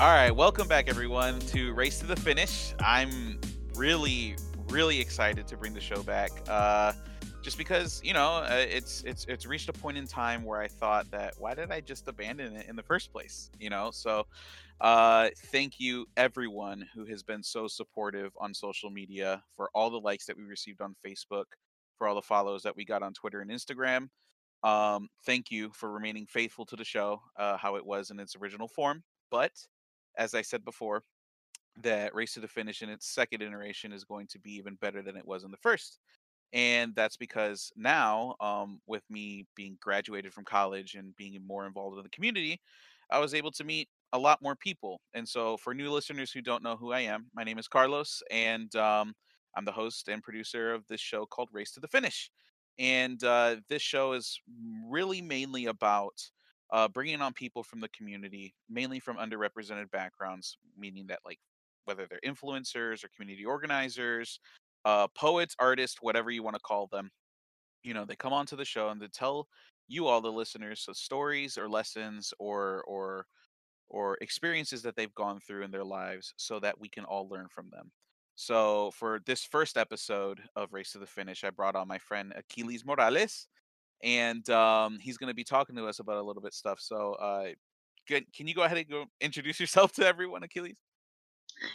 All right, welcome back everyone to Race to the Finish. I'm really, really excited to bring the show back. Uh, just because you know uh, it's it's it's reached a point in time where I thought that why did I just abandon it in the first place? You know, so uh, thank you everyone who has been so supportive on social media for all the likes that we received on Facebook, for all the follows that we got on Twitter and Instagram. Um, thank you for remaining faithful to the show, uh, how it was in its original form. But as I said before, that Race to the Finish in its second iteration is going to be even better than it was in the first. And that's because now, um, with me being graduated from college and being more involved in the community, I was able to meet a lot more people. And so, for new listeners who don't know who I am, my name is Carlos, and um, I'm the host and producer of this show called Race to the Finish. And uh, this show is really mainly about uh, bringing on people from the community, mainly from underrepresented backgrounds, meaning that like whether they're influencers or community organizers, uh, poets, artists, whatever you want to call them. You know, they come onto the show and they tell you all the listeners so stories or lessons or or or experiences that they've gone through in their lives so that we can all learn from them. So for this first episode of Race to the Finish, I brought on my friend Achilles Morales and um, he's going to be talking to us about a little bit stuff. So, uh, good. Can you go ahead and go introduce yourself to everyone, Achilles?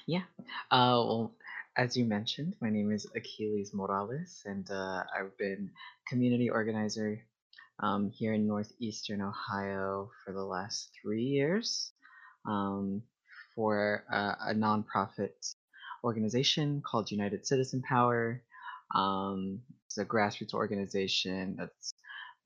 Yeah. Uh, well, as you mentioned, my name is Achilles Morales, and uh, I've been community organizer um, here in northeastern Ohio for the last three years um, for a, a nonprofit organization called United Citizen Power. Um, it's a grassroots organization that's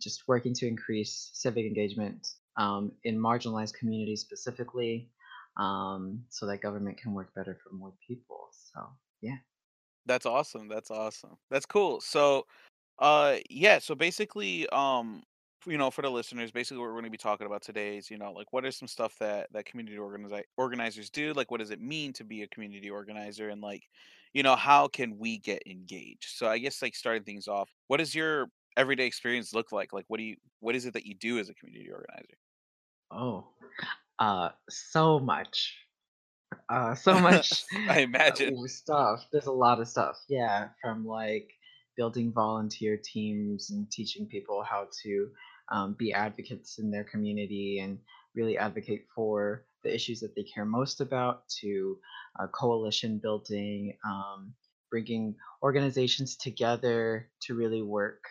just working to increase civic engagement um, in marginalized communities specifically um, so that government can work better for more people. So, yeah. That's awesome. That's awesome. That's cool. So, uh, yeah. So basically, um, you know, for the listeners, basically what we're going to be talking about today is, you know, like what are some stuff that that community organizi- organizers do? Like, what does it mean to be a community organizer, and like, you know, how can we get engaged? So, I guess like starting things off, what does your everyday experience look like? Like, what do you, what is it that you do as a community organizer? Oh, uh, so much. Uh, so much I imagine. stuff. There's a lot of stuff. Yeah, from like building volunteer teams and teaching people how to um, be advocates in their community and really advocate for the issues that they care most about to uh, coalition building, um, bringing organizations together to really work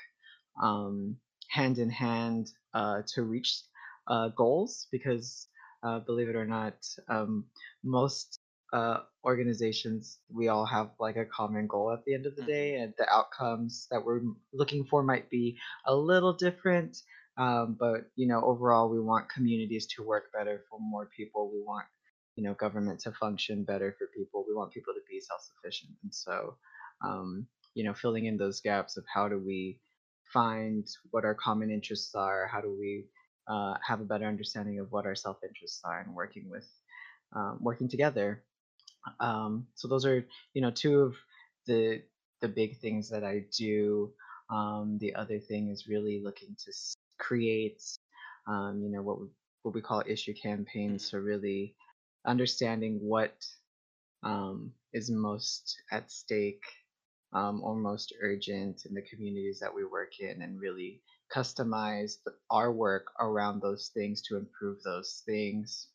um, hand in hand uh, to reach uh, goals because uh, believe it or not um, most uh, organizations we all have like a common goal at the end of the Mm-hmm. day and the outcomes that we're looking for might be a little different um, but you know overall we want communities to work better for more people. We want you know government to function better for people. We want people to be self-sufficient. And so um, you know filling in those gaps of how do we find what our common interests are how do we uh, have a better understanding of what our self-interests are and working with um, working together. Um, so those are you know two of the the big things that i do. Um, the other thing is really looking to s- create um, you know what we, what we call issue campaigns so really understanding what um, is most at stake um, or most urgent in the communities that we work in and really customize the, our work around those things to improve those things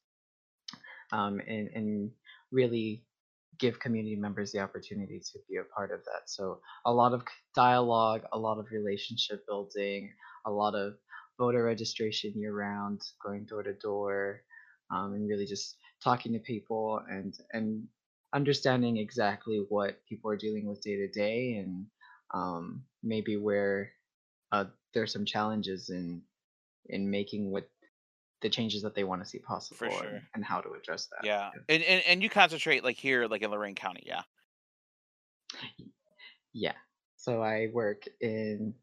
um, and, and really give community members the opportunity to be a part of that. So a lot of dialogue, a lot of relationship building, a lot of voter registration year round, going door to door, um, and really just talking to people and and understanding exactly what people are dealing with day to day and um, maybe where uh, there's some challenges in in making what the changes that they want to see possible and, sure. and how to address that. Yeah. And, and and you concentrate like here, like in Lorain County, yeah. Yeah. So I work in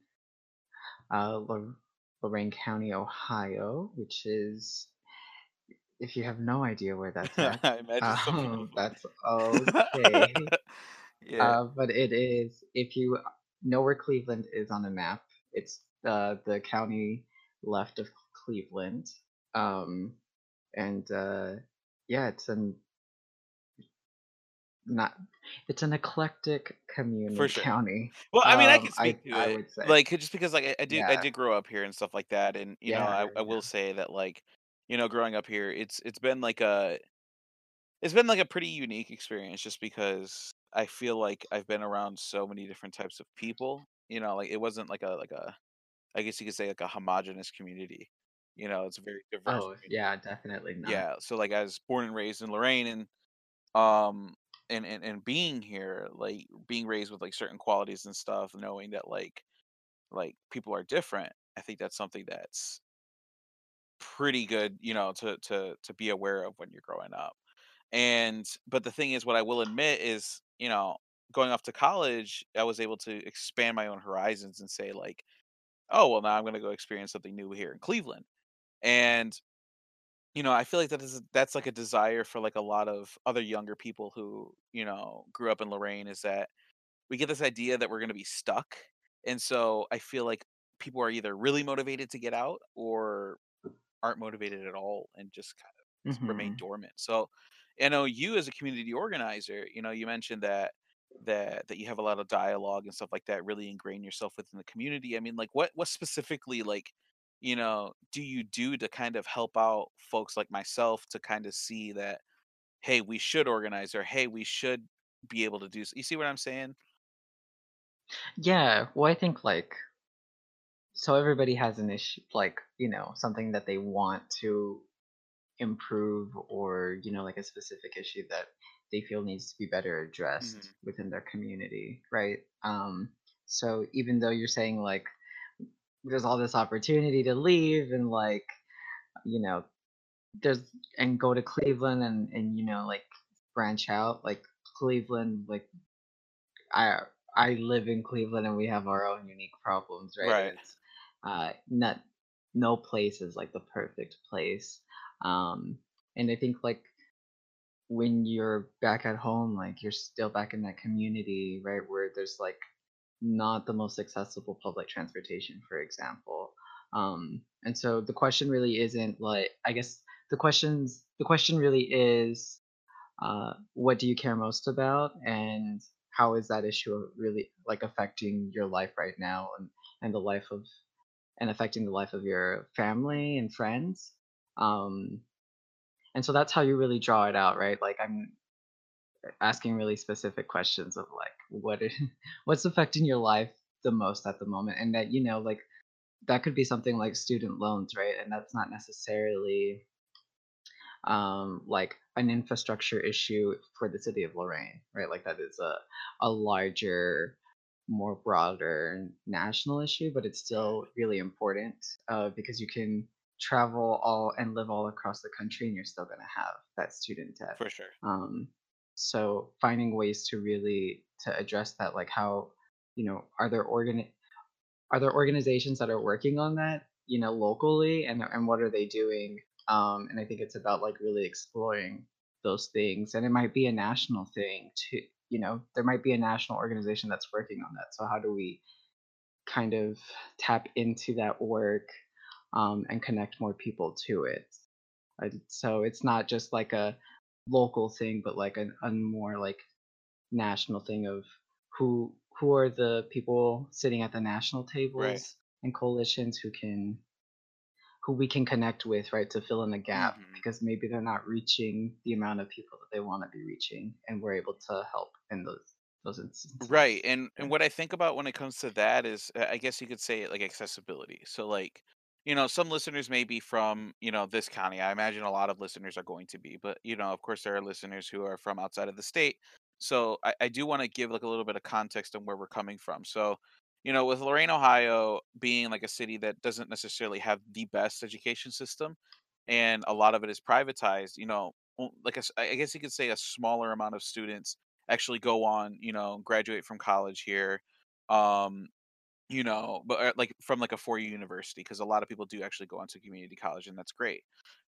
uh, Lor- Lorain County, Ohio, which is, if you have no idea where that's at, I imagine so um, that's okay. yeah. Uh, but it is, if you know where Cleveland is on a map, it's uh, the county left of Cleveland. Um, and uh, yeah, it's an not it's an eclectic For community sure. county. Well, I mean, I Um, can I speak to I it, would say. like, just because, like, I I do I Yeah. did grow up here and stuff like that, and, you know, Yeah, I I will yeah. say that, like, you know, growing up here, it's it's been like a it's been like a pretty unique experience just because I feel like I've been around so many different types of people, you know, like, it wasn't like a like a I guess you could say like a homogenous community, you know, it's a very diverse Oh, community. yeah, definitely not. Yeah, so, like, I was born and raised in Lorain and, um, and and and being here, like, being raised with, like, certain qualities and stuff, knowing that, like like, people are different, I think that's something that's pretty good, you know, to to to be aware of when you're growing up. And but the thing is, what I will admit is, you know, going off to college, I was able to expand my own horizons and say like, "Oh, well, now I'm gonna go experience something new here in Cleveland." And, you know, I feel like that is that's like a desire for like a lot of other younger people who, you know, grew up in Lorain is that we get this idea that we're gonna be stuck. And so I feel like people are either really motivated to get out or aren't motivated at all and just kind of remain Mhm. dormant. So, I know you as a community organizer, you know, you mentioned that that that you have a lot of dialogue and stuff like that, really ingrain yourself within the community. I mean, like what what specifically like, you know, do you do to kind of help out folks like myself to kind of see that, hey, we should organize or hey, we should be able to do you see what I'm saying? Yeah, well, I think, like so everybody has an issue like, you know, something that they want to improve or, you know, like a specific issue that they feel needs to be better addressed hmm within their community, right? Um, so even though you're saying like there's all this opportunity to leave and like, you know, there's and go to Cleveland and and you know like branch out like Cleveland like I I live in Cleveland and we have our own unique problems, right? Right. it's uh not no place is like the perfect place. Um and I think like when you're back at home, like you're still back in that community, right, where there's like not the most accessible public transportation, for example. Um, and so the question really isn't like I guess the questions the question really is uh, what do you care most about? And how is that issue really like affecting your life right now and, and the life of and affecting the life of your family and friends? Um, and so that's how you really draw it out right? Like i'm asking really specific questions of like what is, what's affecting your life the most at the moment and that you know like that could be something like student loans right? And that's not necessarily um like an infrastructure issue for the city of Lorain right? Like that is a a larger more broader national issue but it's still really important uh, because you can travel all and live all across the country and you're still going to have that student debt. For sure. um, so finding ways to really to address that, like how, you know, are there organ are there organizations that are working on that, you know, locally and and what are they doing? Um, and I think it's about like really exploring those things. And it might be a national thing too, you know, there might be a national organization that's working on that. So how do we kind of tap into that work um, and connect more people to it? So it's not just like a local thing, but like a, a more like national thing of who who are the people sitting at the national Right. tables and coalitions who can who we can connect with, right, to fill in the gap hmm because maybe they're not reaching the amount of people that they want to be reaching, and we're able to help in those those instances. Right, and and what I think about when it comes to that is, I guess you could say like accessibility. So like, you know, some listeners may be from, you know, this county. I imagine a lot of listeners are going to be, but you know, of course there are listeners who are from outside of the state. So I, I do want to give like a little bit of context on where we're coming from. So, you know, with Lorain, Ohio being like a city that doesn't necessarily have the best education system, and a lot of it is privatized, you know, like a I guess you could say a smaller amount of students actually go on, you know, graduate from college here, um, you know, but uh, like from like a four year university, because a lot of people do actually go on to community college, and that's great.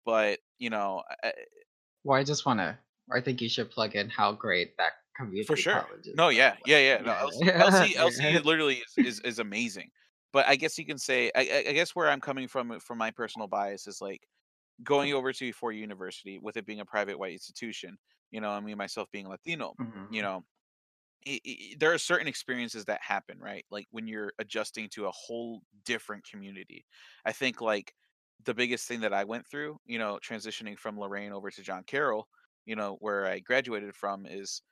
But you know, I- Well, I just want to. I think you should plug in how great that community for sure. college is, No, yeah, yeah, yeah. No, LC, LC. Literally is, is is amazing. But I guess you can say, I, I guess where I'm coming from, from my personal bias is like going over to Ford University with it being a private white institution, you know, I mean myself being Latino, you Mhm. know, i i there are certain experiences that happen, right? Like when you're adjusting to a whole different community. I think like the biggest thing that I went through, you know, transitioning from Lorain over to John Carroll, you know, where I graduated from is,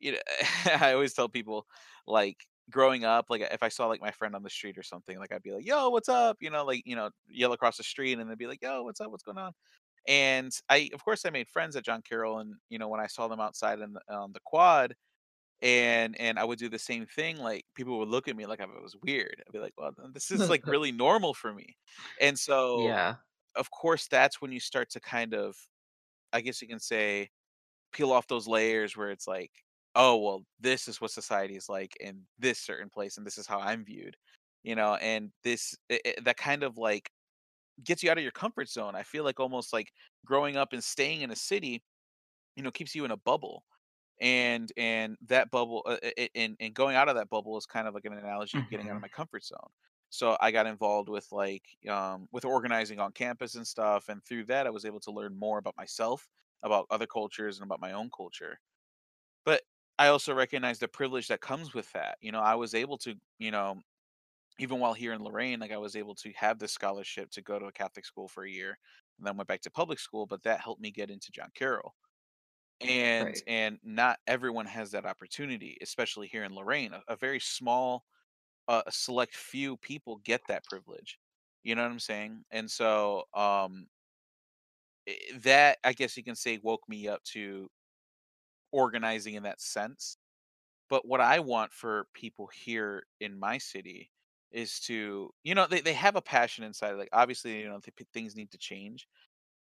you know, I always tell people like growing up, like if I saw like my friend on the street or something, like I'd be like, "Yo, what's up?" You know, like you know, yell across the street, and they'd be like, "Yo, what's up? What's going on?" And I, of course, I made friends at John Carroll, and you know, when I saw them outside in the, on the quad, and and I would do the same thing, like, people would look at me like I was weird. I'd be like, "Well, this is, like, really normal for me." And so, Yeah. of course, that's when you start to kind of, I guess you can say, peel off those layers where it's like, "Oh, well, this is what society is like in this certain place, and this is how I'm viewed." You know, and this i i that kind of, like, gets you out of your comfort zone. I feel like almost like growing up and staying in a city, you know, keeps you in a bubble and and that bubble uh, and and going out of that bubble is kind of like an analogy of getting out of Mhm. my comfort zone. So i got involved with like um with organizing on campus and stuff and through that i was able to learn more about myself about other cultures and about my own culture. But i also recognize the privilege that comes with that you know i was able to you know even while here in lorain like i was able to have this scholarship to go to a catholic school for a year and then went back to public school but that helped me get into john carroll and Right. and not everyone has that opportunity especially here in lorain a, a very small uh, a select few people get that privilege you know what i'm saying and so um that i guess you can say woke me up to organizing in that sense but what i want for people here in my city is to you know they, they have a passion inside like obviously you know th- things need to change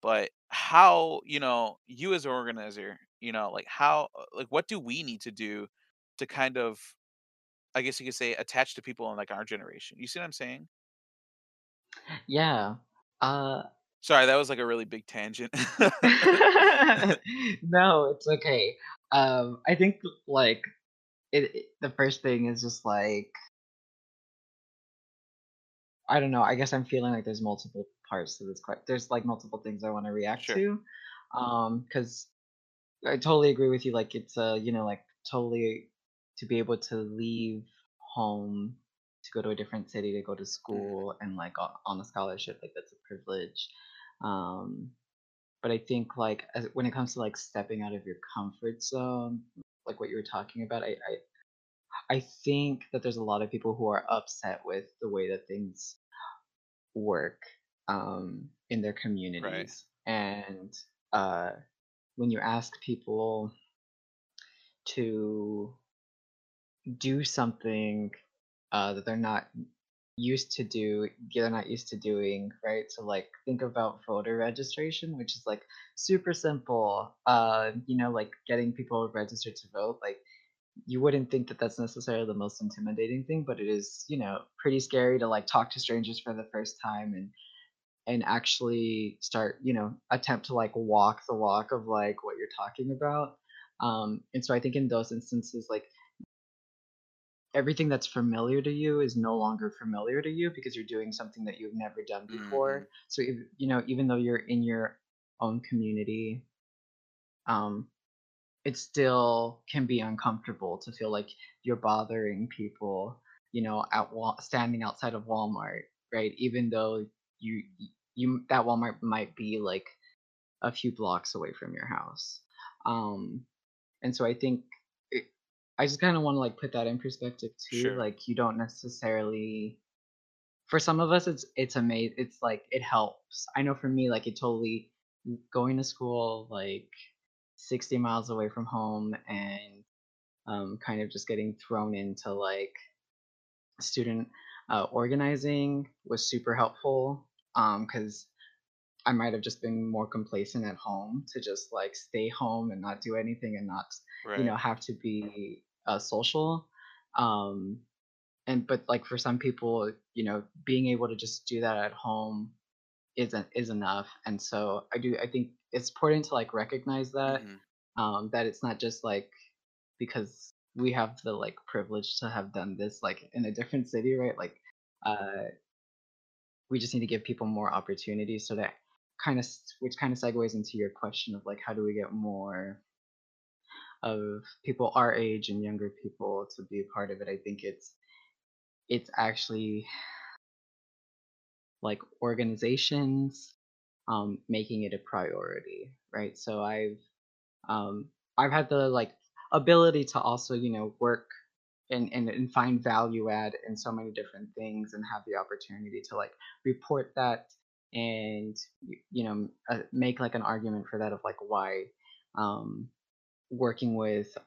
but how you know you as an organizer you know like how uh, like what do we need to do to kind of i guess you could say attach to people in like our generation you see what i'm saying Yeah. Uh sorry that was like a really big tangent No, it's okay. Um, I think, like, it it the first thing is just, like I don't know, I guess I'm feeling like there's multiple parts to this que there's, like, multiple things I wanna react sure to, Um, because I totally agree with you, like, it's, uh, you know, like, totally to be able to leave home to go to a different city to go to hmm school and, like, on on a scholarship, like, that's a privilege. Um, but I think, like, as when it comes to, like, stepping out of your comfort zone, like what you were talking about, I I I think that there's a lot of people who are upset with the way that things work, um, in their right communities, and, uh, when you ask people to do something uh, that they're not used to do they're not used to doing right? So like think about voter registration which is like super simple uh you know like getting people registered to vote like you wouldn't think that that's necessarily the most intimidating thing but it is you know pretty scary to like talk to strangers for the first time and and actually start you know attempt to like walk the walk of like what you're talking about um and so i think in those instances like everything that's familiar to you is no longer familiar to you because you're doing something that you've never done before. So if, you know, even though you're in your own community, um, it still can be uncomfortable to feel like you're bothering people, you know, at Wal- standing outside of Walmart, right? Even though you you that Walmart might be like a few blocks away from your house. Um, and so I think it, I just kind of want to like put that in perspective too. sure Like you don't necessarily for some of us it's it's amazing. It's like it helps. I know for me like it totally going to school like 60 miles away from home and um, kind of just getting thrown into like student uh, organizing was super helpful because I might have just been more complacent at home to just like stay home and not do anything and not, you know, have to be uh, social. Um, and but like for some people, you know, being able to just do that at home isn't is enough. And so I do I think it's important to like recognize that hmm um, that it's not just like because we have the like privilege to have done this like in a different city, right? Like uh we just need to give people more opportunities so that kind of which kind of segues into your question of like how do we get more of people our age and younger people to be a part of it i think it's it's actually like organizations um, making it a priority right? So i've um, i've had the like ability to also you know work and, and, and find value add in so many different things and have the opportunity to like report that and you know uh, make like an argument for that of like why um, working with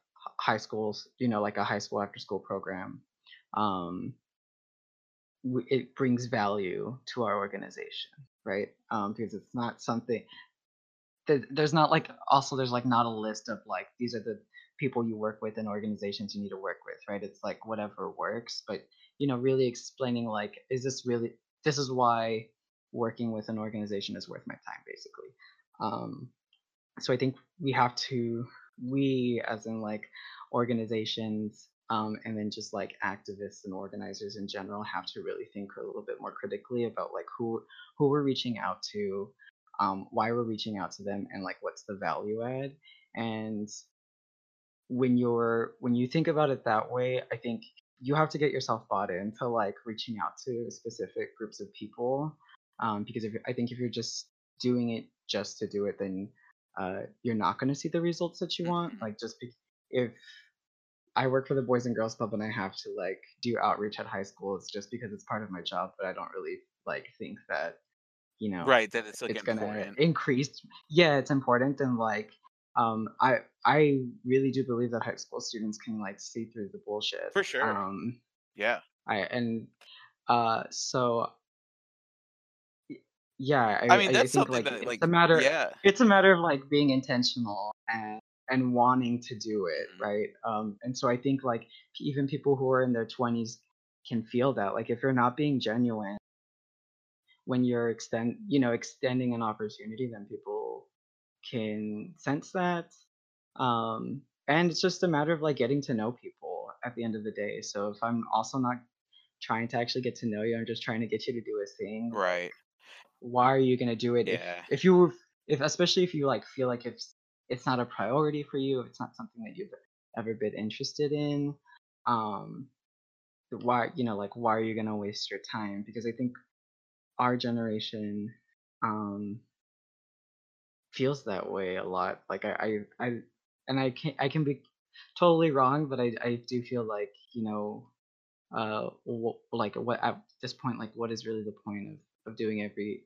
high schools you know like a high school after school program um, it brings value to our organization right? Um, because it's not something that there's not like also there's like not a list of like these are the people you work with and organizations you need to work with right? It's like whatever works but you know really explaining like is this really this is why working with an organization is worth my time basically. Um, so i think we have to we as in like organizations um, and then just like activists and organizers in general have to really think a little bit more critically about like who who we're reaching out to um, why we're reaching out to them and like what's the value add. And when you're when you think about it that way i think you have to get yourself bought into like reaching out to specific groups of people um, because if i think if you're just doing it just to do it then uh, you're not going to see the results that you want Mm-hmm. like just be- if i work for the boys and girls club and i have to like do outreach at high schools just because it's part of my job but i don't really like think that you know Right, that it's like it's gonna increase yeah it's important and like um i i really do believe that high school students can like see through the bullshit For sure. um Yeah. i and uh so yeah i I mean, i, I that's think something like that it's like a matter yeah. it's a matter of like being intentional and and wanting to do it Mhm. right um and so i think like even people who are in their 20s can feel that like if you're not being genuine when you're extend you know extending an opportunity then people can sense that um and it's just a matter of like getting to know people at the end of the day so if i'm also not trying to actually get to know you i'm just trying to get you to do a thing Right. why are you going to do it if Yeah. if you if especially if you like feel like it's it's not a priority for you if it's not something that you've ever been interested in um why you know like why are you going to waste your time because i think our generation um feels that way a lot like i i, I and i can i can be totally wrong but i i do feel like you know uh like what at this point like what is really the point of of doing every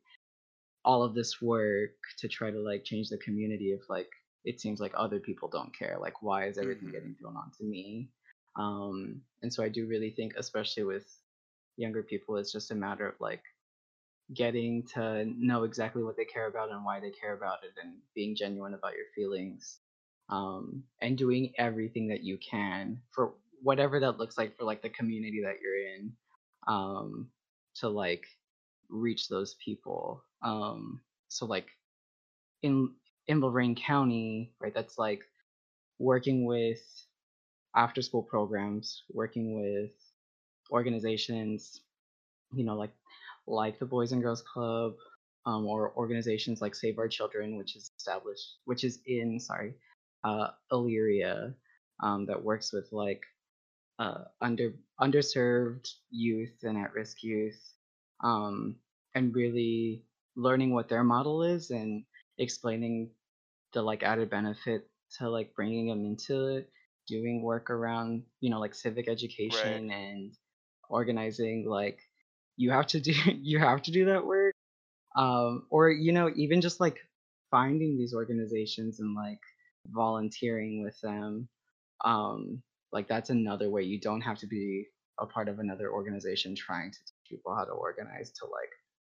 all of this work to try to like change the community if like it seems like other people don't care like why is everything Mhm. getting thrown onto me um and so i do really think especially with younger people it's just a matter of like getting to know exactly what they care about and why they care about it and being genuine about your feelings um, and doing everything that you can for whatever that looks like for like the community that you're in um, to like reach those people. Um, so like in in Lorain County right that's like working with after school programs working with organizations you know like like the boys and girls club um, or organizations like save our children which is established which is in sorry uh elyria um, that works with like uh, under underserved youth and at-risk youth um, and really learning what their model is and explaining the like added benefit to like bringing them into it doing work around you know like civic Right. education and organizing like you have to do you have to do that work um or you know even just like finding these organizations and like volunteering with them um like that's another way you don't have to be a part of another organization trying to teach people how to organize to like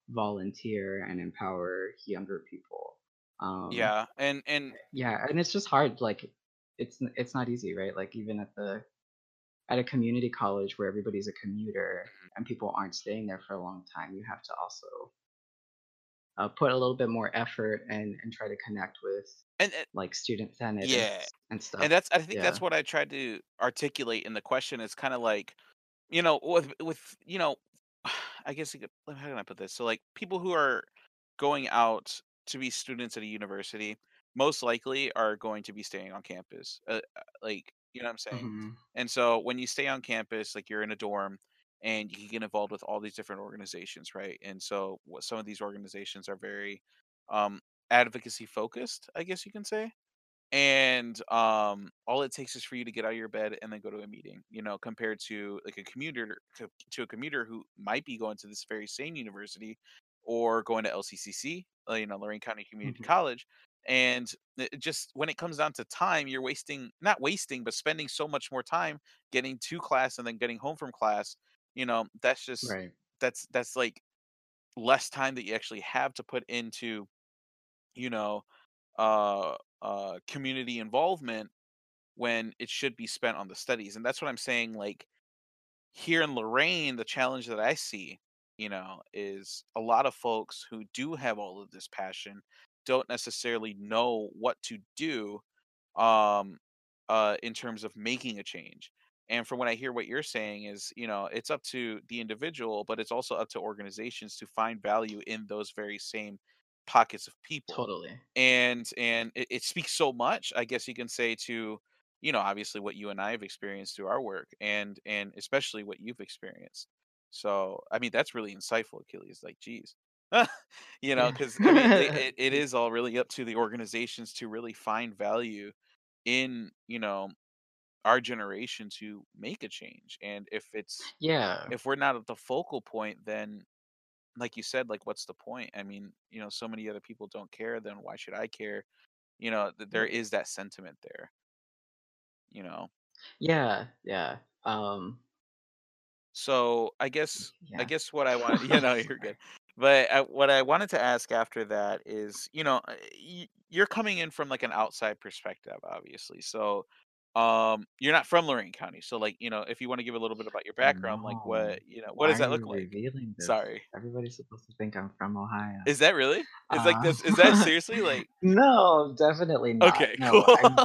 volunteer and empower younger people um Yeah. And and yeah and it's just hard like it's it's not easy right like even at the at a community college where everybody's a commuter Mhm. and people aren't staying there for a long time you have to also uh, put a little bit more effort and and try to connect with and, and like student senate and, yeah. s- and stuff And that's I think yeah that's what I tried to articulate in the question is kind of like, you know, with with you know, I guess you could, how can I put this? So like people who are going out to be students at a university most likely are going to be staying on campus. Uh, uh, like, you know what I'm saying? hmm And so when you stay on campus, like you're in a dorm and you can get involved with all these different organizations, right? And so what some of these organizations are very um advocacy focused, I guess you can say and um all it takes is for you to get out of your bed and then go to a meeting you know compared to like a commuter to, to a commuter who might be going to this very same university or going to lccc uh, you know lorain county community hmm college and just when it comes down to time you're wasting not wasting but spending so much more time getting to class and then getting home from class you know that's just Right. that's that's like less time that you actually have to put into you know uh, uh, community involvement when it should be spent on the studies. And that's what I'm saying. Like here in Lorain, the challenge that I see, you know, is a lot of folks who do have all of this passion don't necessarily know what to do um uh in terms of making a change. And from what I hear what you're saying is, you know, it's up to the individual, but it's also up to organizations to find value in those very same pockets of people Totally. and and it, it speaks so much i guess you can say to you know obviously what you and i have experienced through our work and and especially what you've experienced so i mean that's really insightful achilles like geez you know because i mean they, it, it is all really up to the organizations to really find value in you know our generation to make a change and if it's yeah. if we're not at the focal point then like you said like what's the point i mean you know so many other people don't care then why should i care you know th- there Right. is that sentiment there you know Yeah. Yeah. Um. so i guess i guess what i want you know you're good but I, what i wanted to ask after that is you know uh, y- you're coming in from like an outside perspective obviously so um you're not from Lorain County so like you know if you want to give a little bit about your background like what you know what Why does are that look you like revealing this? sorry Everybody's supposed to think I'm from Ohio. is that really is like Uh, this is that seriously like no, definitely not. okay No, cool I'm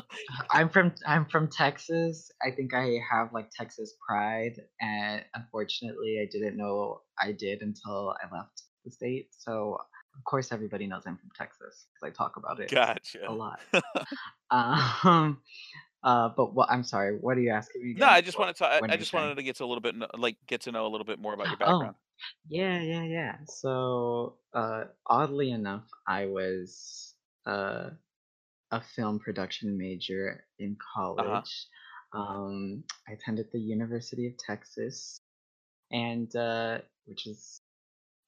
I'm from I'm from Texas. I think I have like Texas pride, and unfortunately, I didn't know I did until I left the state. So, of course, everybody knows I'm from Texas because I talk about it a lot. Um, uh, but what? I'm sorry. What are you asking me No. I just wanted to I I just wanted to get to a little bit like, get to know a little bit more about your Oh, background. yeah, yeah, yeah. So, uh, oddly enough, I was uh a film production major in Uh-huh. college. Um, I attended the University of Texas, and uh, which is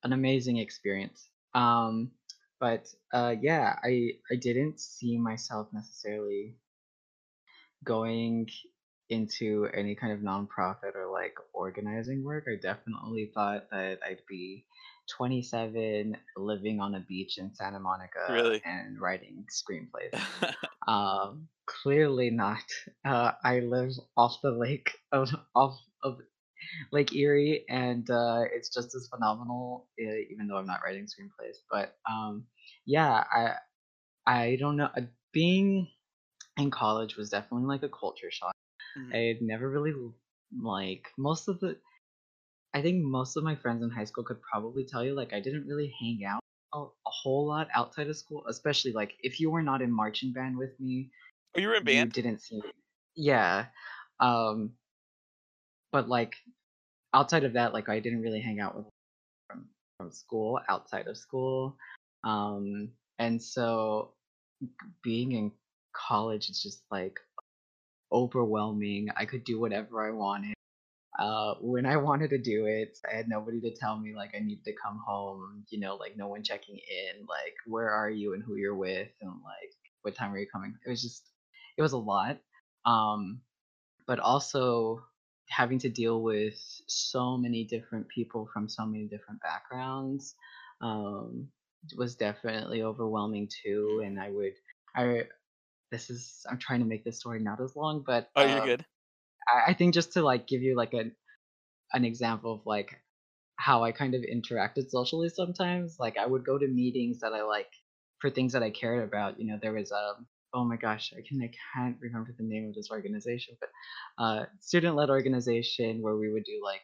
an amazing experience. Um, but uh, yeah, I I didn't see myself necessarily going into any kind of nonprofit or like organizing work. I definitely thought that I'd be 27, living on a beach in Santa Monica Really? and writing screenplays. Um, clearly not. Uh, I live off the lake of off of Lake Erie, and uh, it's just as phenomenal. uh, Even though I'm not writing screenplays, but um, yeah, I I don't know. Being in college was definitely like a culture shock. Mhm. I had never really like most of the. I think most of my friends in high school could probably tell you like I didn't really hang out a, a whole lot outside of school, especially like if you were not in marching band with me Oh, you were in you band? didn't see yeah, um, but, like, outside of that, like, I didn't really hang out with from from school, outside of school, um, and so being in college is just, like, overwhelming, I could do whatever I wanted, uh, when I wanted to do it, I had nobody to tell me, like, I needed to come home, you know, like, no one checking in, like, "Where are you?" and "Who you're with," and, like, "What time are you coming?" It was just it was a lot, um but also having to deal with so many different people from so many different backgrounds um, was definitely overwhelming too. And I would, I this is I'm trying to make this story not as long, but Oh, you're um, good. I, I think just to like give you like an an example of like how I kind of interacted socially sometimes. Like I would go to meetings that I like for things that I cared about. You know, there was a oh my gosh, I can I can't remember the name of this organization, but uh student led organization where we would do like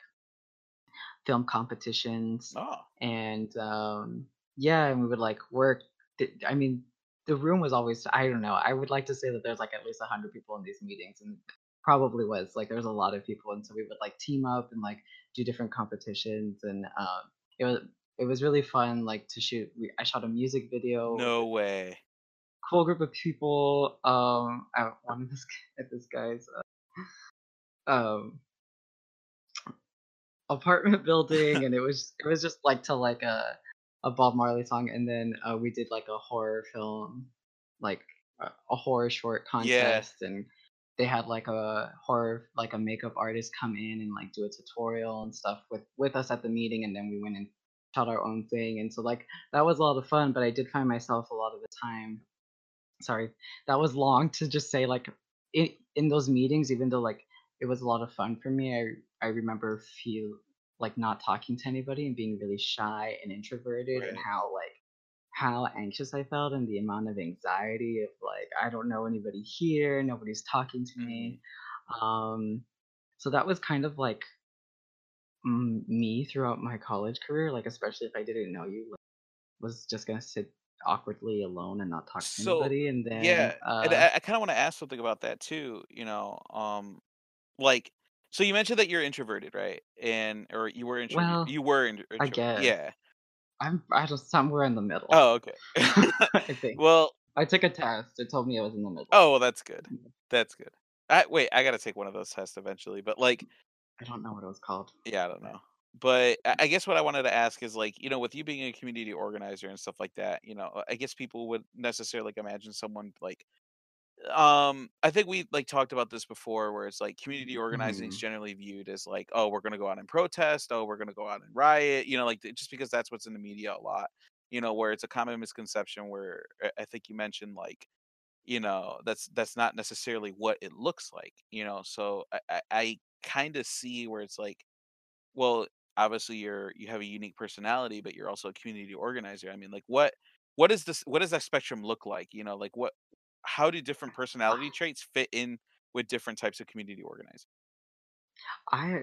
film competitions Oh. and um yeah, and we would like work th- I mean, the room was always I don't know. I would like to say that there's like at least 100 people in these meetings and probably was like there's a lot of people and so we would like team up and like do different competitions and um it was it was really fun like to shoot we, I shot a music video No way. Cool group of people um at one of this at this guy's uh, um apartment building and it was it was just like to like a a Bob Marley song and then uh, we did like a horror film like a, a horror short Yeah. contest and they had like a horror like a makeup artist come in and like do a tutorial and stuff with with us at the meeting and then we went and shot our own thing and so like that was a lot of fun but I did find myself a lot of the time sorry that was long to just say like in, in those meetings even though like it was a lot of fun for me i i remember feel like not talking to anybody and being really shy and introverted and how like how anxious i felt and the amount of anxiety of like i don't know anybody here nobody's talking to Mhm. me um so that was kind of like me throughout my college career like especially if i didn't know you like, was just gonna sit awkwardly alone and not talk to So anybody and then yeah, and uh I, I kind of want to ask something about that too. You know, um, like, so you mentioned that you're introverted, right? And or you were intro well you were intro i introverted. guess Yeah. i'm i just somewhere in the middle Oh, okay. i think well, i took a test it told me i was in the middle oh, well, that's good. Mm, That's good. I wait, I gotta take one of those tests eventually, but like, i don't know what it was called yeah, I don't know. But I guess what I wanted to ask is like, you know, with you being a community organizer and stuff like that, you know, I guess people would necessarily like imagine someone like um i think we like talked about this before where it's like community organizing is hmm generally viewed as like oh we're going to go out and protest oh we're going to go out and riot you know like just because that's what's in the media a lot you know where it's a common misconception where i I think you mentioned like you know that's that's not necessarily what it looks like you know so i i, I kind of see where it's like well obviously you're you have a unique personality but you're also a community organizer i mean like what what is this what does that spectrum look like? You know like what how do different personality traits fit in with different types of community organizing i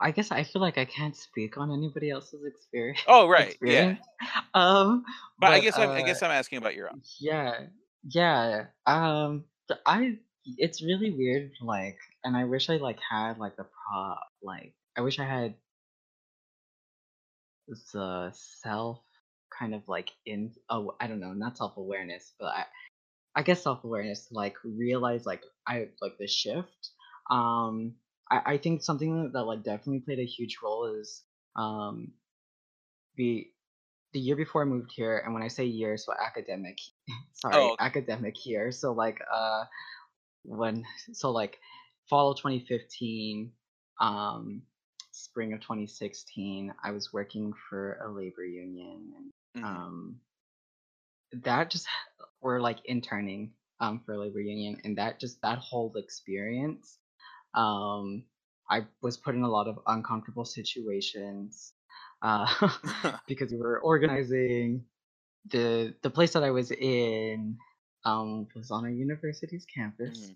i guess i feel like i can't speak on anybody else's experience oh right yeah. um but i but guess i'm i uh guess i'm asking about your own. yeah yeah um i it's really weird like and i wish i like had like the prop like i wish i had the self kind of like in oh i don't know not self-awareness but i i guess self-awareness like realize like i like the shift um i i think something that like definitely played a huge role is um the the year before i moved here and when i say year so academic oh sorry okay. academic year so like uh when so like fall of 2015 um spring of 2016 i was working for a labor union and hmm um that just were like interning um for a labor union and that just that whole experience um i was put in a lot of uncomfortable situations uh because we were organizing the the place that I was in um was on our university's campus. hmm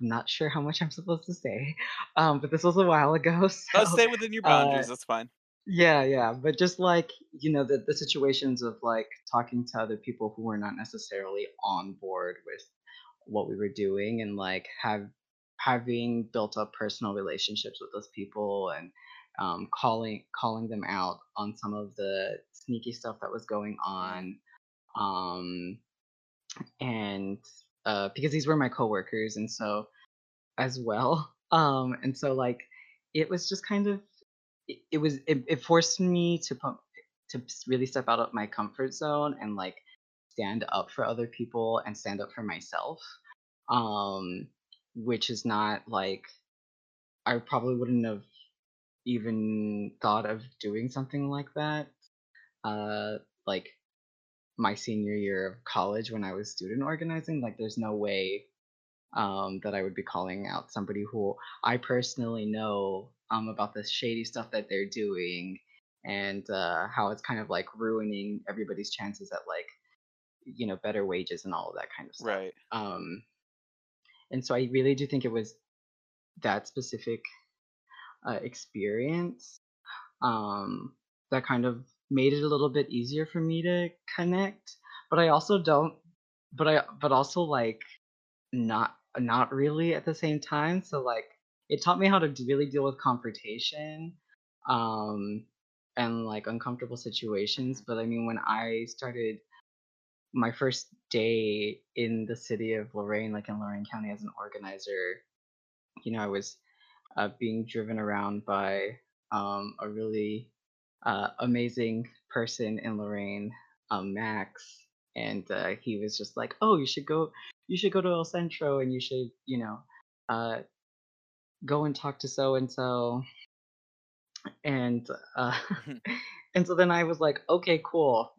I'm not sure how much I'm supposed to say, um, but this was a while ago. So stay within your uh, boundaries that's fine yeah, yeah, but just like you know the the situations of like talking to other people who were not necessarily on board with what we were doing and like have having built up personal relationships with those people and um, calling calling them out on some of the sneaky stuff that was going hmm on um and uh because these were my coworkers and so as well um and so like it was just kind of it, it was it, it forced me to put to really step out of my comfort zone and like stand up for other people and stand up for myself um which is not like i probably wouldn't have even thought of doing something like that uh like my senior year of college when I was student organizing. Like, there's no way um, that I would be calling out somebody who I personally know um, about the shady stuff that they're doing and uh, how it's kind of like ruining everybody's chances at like you know better wages and all of that kind of stuff. right Um, and so I really do think it was that specific uh, experience um, that kind of made it a little bit easier for me to connect. but I also don't but I but also like not not really at the same time. So like it taught me how to really deal with confrontation um and like uncomfortable situations. But I mean when I started my first day in the city of Lorain, like in Lorain County as an organizer, you know, I was uh, being driven around by um, a really uh, amazing person in Lorain, um, Max, and uh, he was just like, "Oh, you should go, you should go to El Centro, and you should, you know, uh, go and talk to so and so." And uh, and so then I was like, "Okay, cool.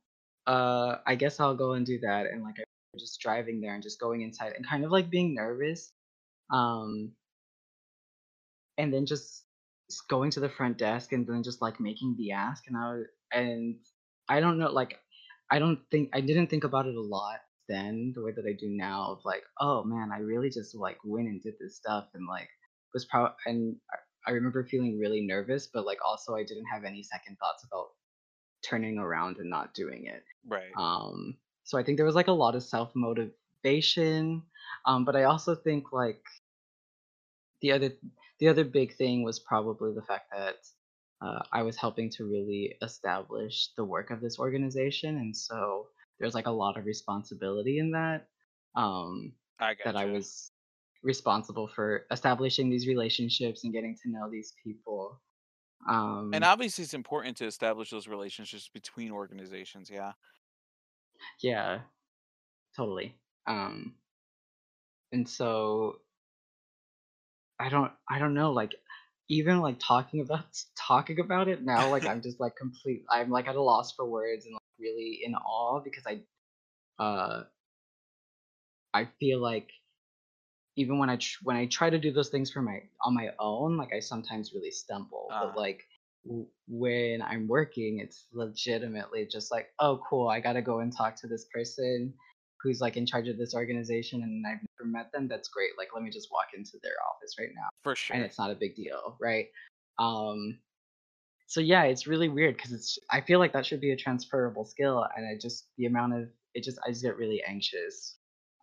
Uh, I guess I'll go and do that." And like, I was just driving there and just going inside and kind of like being nervous. Um, and then just going to the front desk and then just like making the ask and I was, and I don't know like I don't think I didn't think about it a lot then the way that I do now of like oh man I really just like went and did this stuff and like was proud and I I remember feeling really nervous but like also I didn't have any second thoughts about turning around and not doing it Right. um so I think there was like a lot of self motivation um but I also think like the other the other big thing was probably the fact that uh, I was helping to really establish the work of this organization, and so there's like a lot of responsibility in that. Um, I that I was responsible for establishing these relationships and getting to know these people. And Um, obviously, it's important to establish those relationships between organizations. Yeah. yeah, totally. Um, and so I don't I don't know, like, even, like, talking about talking about it now, like, I'm just, like, complete I'm, like, at a loss for words and, like, really in awe because I, uh, I feel like even when I tr when I try to do those things for my on my own, like, I sometimes really stumble, but, uh, like, w when I'm working, it's legitimately just like, "Oh, cool, I gotta go and talk to this person who's, like, in charge of this organization, and I've never met them, that's great, like, let me just walk into their office right now." for sure. And it's not a big deal, right? Um, so yeah, it's really weird because it's I feel like that should be a transferable skill, and I just the amount of it just I just get really anxious,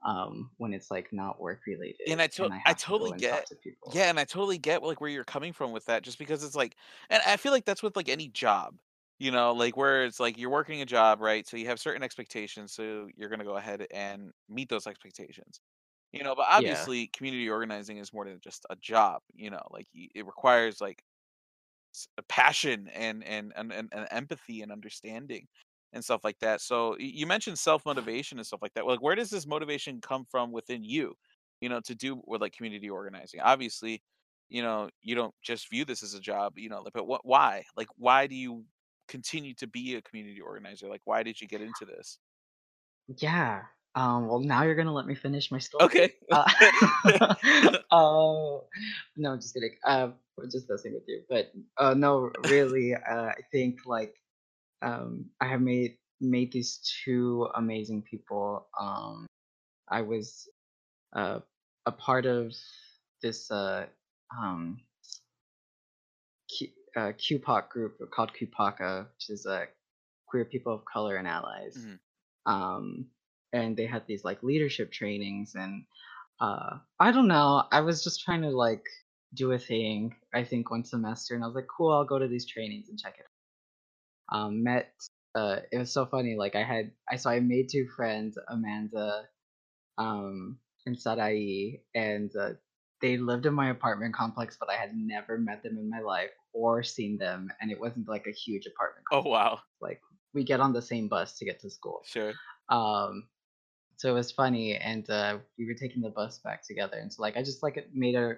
um, when it's, like, not work And related I to and I I have to totally get to yeah, and I totally get, like, where you're coming from with that just because it's like and I feel like that's with, like, any job, you know, like, where it's like you're working a job, right? So you have certain expectations, so you're gonna go ahead and meet those expectations, you know, but Yeah. obviously, community organizing is more than just a job, you know, like, y it requires, like, s- a passion and and, and and and empathy and understanding and stuff like that. So y- you mentioned self motivation and stuff like that. Like, where does this motivation come from within you? You know, to do with like community organizing. Obviously, you know, you don't just view this as a job. You know, like, but what? Why? Like, why do you continue to be a community organizer? Like, why did you get into this? Yeah. Um, well, now you're gonna let me finish my story. Okay. Uh, oh, no, I'm just kidding. Uh, we're just messing with you. But uh, no, really, uh, I think like um, I have made made these two amazing people. Um, I was uh, a part of this uh, um, uh, QPOC group called QPOCA, which is uh, Queer People of Color and Allies. Mhm. Um, and they had these like leadership trainings, and uh, I don't know. I was just trying to like do a thing. I think one semester, and I was like, cool, I'll go to these trainings and check it. Um, met. Uh, it was so funny. Like I had, I so I made two friends, Amanda um, in Sarai, and uh, they lived in my apartment complex, but I had never met them in my life or seen them, and it wasn't like a huge apartment Oh wow. Like we get on the same bus to get to school. Sure. Um, so it was funny, and uh, we were taking the bus back together, and so like I just like made a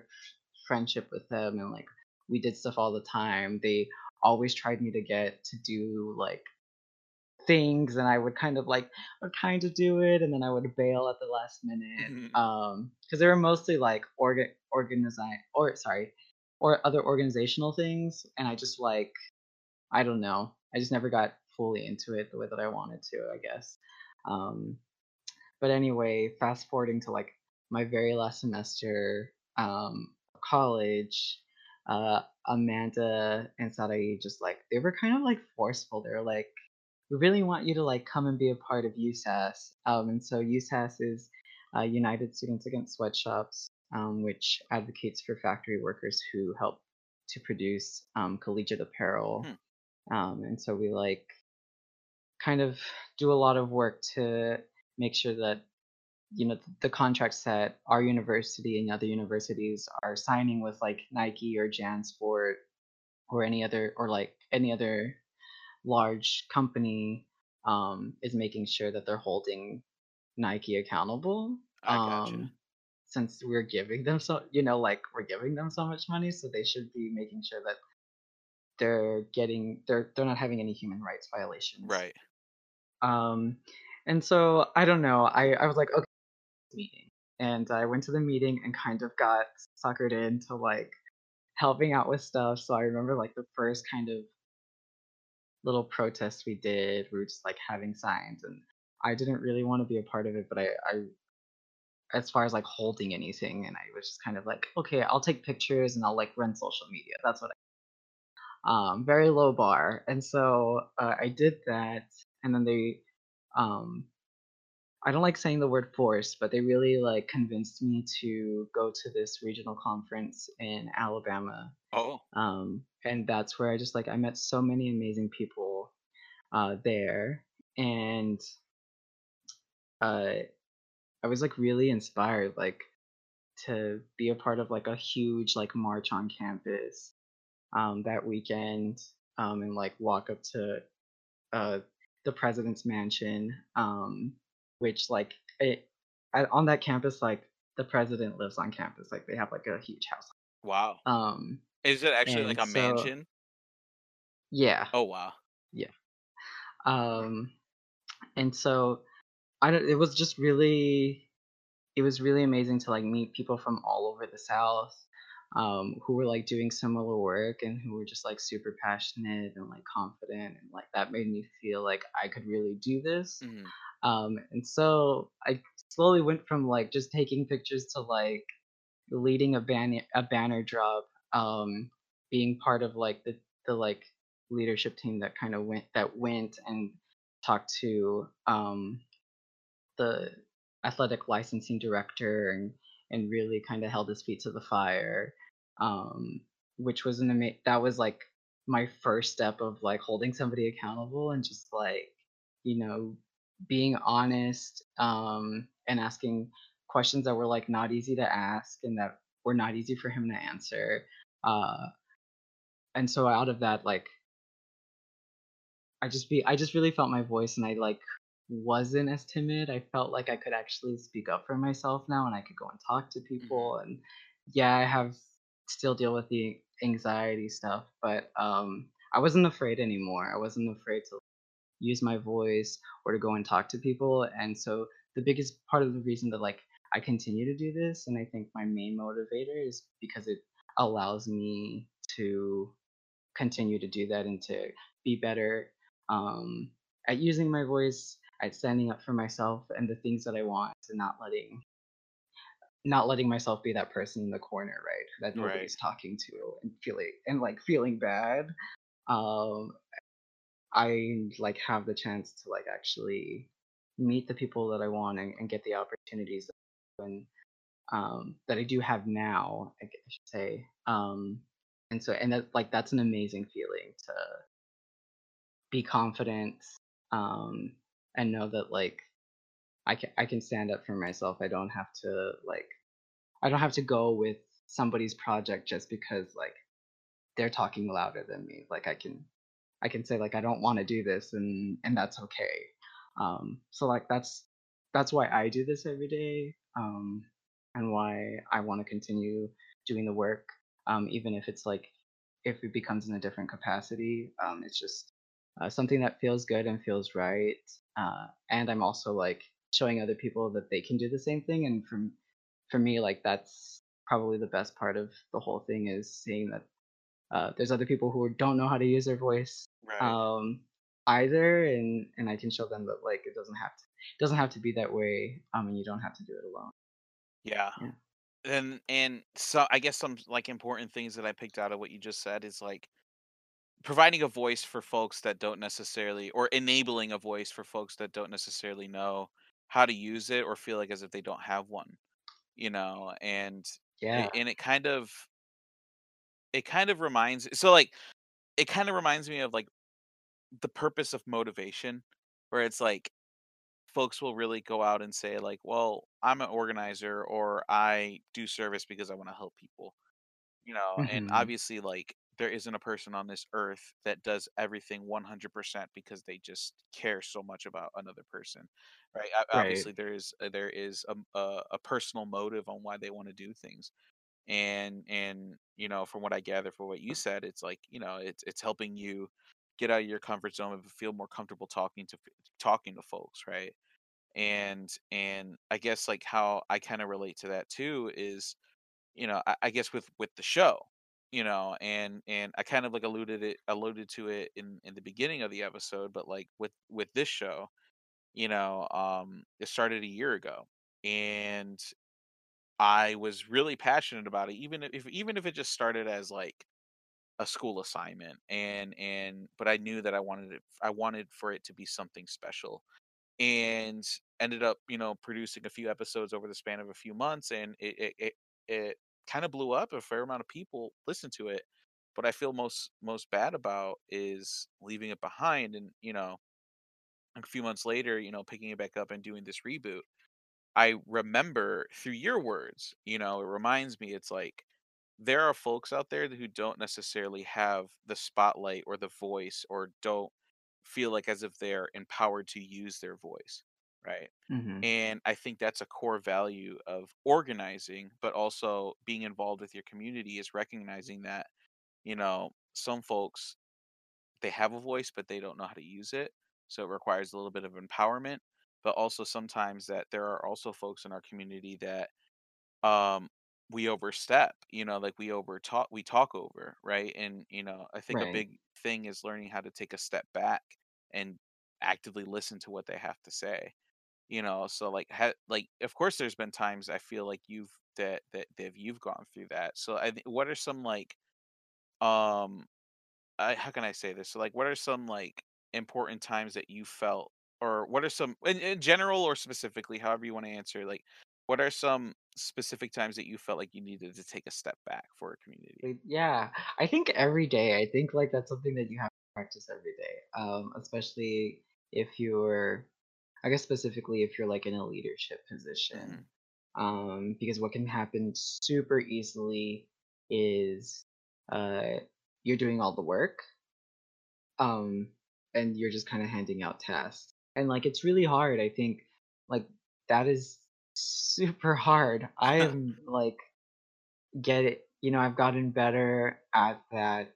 friendship with them, and like we did stuff all the time. They always tried me to get to do like things and I would kind of like would kind of do it and then I would bail at the last minute. Mhm. Um, because they were mostly like organ organizing or sorry, or other organizational things. And I just like I don't know. I just never got fully into it the way that I wanted to, I guess. Um, but anyway, fast forwarding to like my very last semester, um, college, uh, Amanda and Sarai just like they were kind of like forceful. They were like we really want you to like come and be a part of USAS. Um, and so USAS is uh, United Students Against Sweatshops, um, which advocates for factory workers who help to produce um, collegiate apparel. Hmm. Um, and so we like kind of do a lot of work to make sure that you know the contracts that our university and other universities are signing with like Nike or JanSport or any other or like any other large company um, is making sure that they're holding Nike accountable. I gotcha. Um, since we're giving them so you know like we're giving them so much money, so they should be making sure that they're getting they're they're not having any human rights violations. Right. Um, and so I don't know. I I was like okay meeting, and I went to the meeting and kind of got suckered into like helping out with stuff. So I remember like the first kind of little protest we did, we were just like having signs, and I didn't really want to be a part of it, but I, I as far as like holding anything, and I was just kind of like, okay, I'll take pictures and I'll like run social media. That's what I um, very low bar. And so uh, I did that, and then they, um, I don't like saying the word force, but they really like convinced me to go to this regional conference in Alabama. Oh. Um, and that's where I just like I met so many amazing people uh, there, and uh, I was like really inspired, like to be a part of like a huge like march on campus um, that weekend um, and like walk up to uh, the president's mansion, um, which like it, on that campus, like the president lives on campus. Like they have like a huge house. Wow. Um, Is it actually like a so mansion? yeah, Oh wow. yeah. Um, and so I don't. It was just really, it was really amazing to like meet people from all over the South, um, who were like doing similar work and who were just like super passionate and like confident and like that made me feel like I could really do this. hmm Um, and so I slowly went from like just taking pictures to like leading a banner a banner drop, um, being part of like the the like leadership team that kind of went that went and talked to um the athletic licensing director and and really kind of held his feet to the fire um which was an ama- that was like my first step of like holding somebody accountable and just like you know being honest um and asking questions that were like not easy to ask and that were not easy for him to answer uh and so out of that like I just be I just really felt my voice and I like wasn't as timid. I felt like I could actually speak up for myself now and I could go and talk to hmm people and yeah, I have still deal with the anxiety stuff, but um I wasn't afraid anymore. I wasn't afraid to use my voice or to go and talk to people and so the biggest part of the reason that like I continue to do this and I think my main motivator is because it allows me to continue to do that and to be better um, at using my voice, at standing up for myself and the things that I want, and not letting not letting myself be that person in the corner, right? That Right. nobody's talking to and feeling and like feeling bad. Um, I like have the chance to like actually meet the people that I want and, and get the opportunities and um, that I do have now, I should say. Um, and so, and that like that's an amazing feeling to be confident um, and know that like I can I can stand up for myself. I don't have to like I don't have to go with somebody's project just because like they're talking louder than me. Like I can I can say like I don't want to do this and and that's okay. Um, so like that's that's why I do this every day um, and why I want to continue doing the work um, even if it's like if it becomes in a different capacity. Um, it's just uh, something that feels good and feels right. Uh, and I'm also like showing other people that they can do the same thing. And for for me, like that's probably the best part of the whole thing is seeing that uh, there's other people who don't know how to use their voice Right. um, either, and and I can show them that like it doesn't have to it doesn't have to be that way. Um, and you don't have to do it alone. Yeah. Yeah. And and so I guess some like important things that I picked out of what you just said is like providing a voice for folks that don't necessarily or enabling a voice for folks that don't necessarily know how to use it or feel like as if they don't have one you know and Yeah. it, and it kind of it kind of reminds so like it kind of reminds me of like the purpose of motivation where it's like folks will really go out and say like well i'm an organizer or i do service because i want to help people you know and hmm obviously like there isn't a person on this earth that does everything 100% because they just care so much about another person right? Obviously there is uh, there is a, a, a personal motive on why they want to do things. And and you know from what i gather from what you said it's like you know it's it's helping you get out of your comfort zone and feel more comfortable talking to talking to folks right? And and i guess like how i kind of relate to that too is you know, I, I guess with with the show, you know, and and I kind of like alluded it alluded to it in in the beginning of the episode, but like with with this show, you know, um, it started a year ago, and I was really passionate about it, even if even if it just started as like a school assignment, and and but I knew that I wanted it, I wanted for it to be something special, and ended up you know producing a few episodes over the span of a few months and it it it, it kind of blew up a fair amount of people listened to it what i feel most most bad about is leaving it behind and you know a few months later you know picking it back up and doing this reboot. I remember through your words, you know, it reminds me it's like there are folks out there who don't necessarily have the spotlight or the voice or don't feel like as if they're empowered to use their voice, right? hmm And I think that's a core value of organizing, but also being involved with your community is recognizing that, you know, some folks they have a voice, but they don't know how to use it. So it requires a little bit of empowerment, but also sometimes that there are also folks in our community that um we overstep, you know, like we over talk we talk over, right? And you know, I think a big thing is learning how to take a step back and actively listen to what they have to say. You know, so like ha- like of course there's been times I feel like you've that that that you've gone through that. So I think what are some like um I how can I say this? So, like, what are some like important times that you felt, or what are some in, in general or specifically, however you want to answer? Like, what are some specific times that you felt like you needed to take a step back for a community? Yeah, I think every day. I think like that's something that you have to practice every day. Um, especially if you're, I guess specifically if you're like in a leadership position. hmm Um, because what can happen super easily is uh you're doing all the work, um, and you're just kind of handing out tasks. And like it's really hard. I think like that is super hard. I am like get it, you know, I've gotten better at that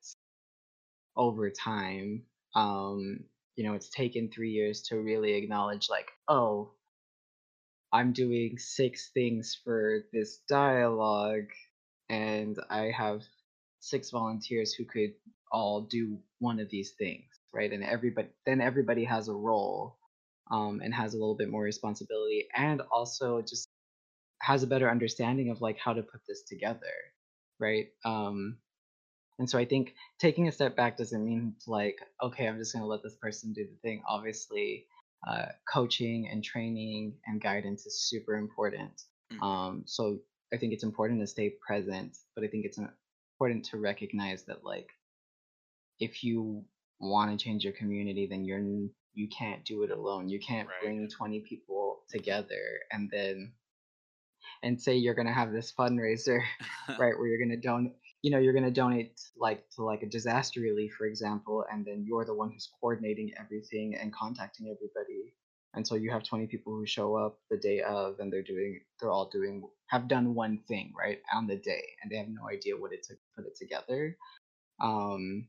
over time. Um, you know, it's taken 3 years to really acknowledge like, "Oh, I'm doing 6 things for this dialogue, and I have 6 volunteers who could all do one of these things," right? And everybody then everybody has a role, um, and has a little bit more responsibility, and also just has a better understanding of, like, how to put this together, right? Um And so I think taking a step back doesn't mean like, okay, I'm just going to let this person do the thing. Obviously, uh, coaching and training and guidance is super important. hmm Um, so I think it's important to stay present, but I think it's important to recognize that like if you want to change your community, then you're you can't do it alone. You can't Right. bring 20 people together and then and say you're gonna have this fundraiser, right, where you're gonna donate you know, you're gonna donate like to like a disaster relief, for example, and then you're the one who's coordinating everything and contacting everybody. And so you have 20 people who show up the day of and they're doing they're all doing have done one thing, right, on the day, and they have no idea what it took to put it together. Um,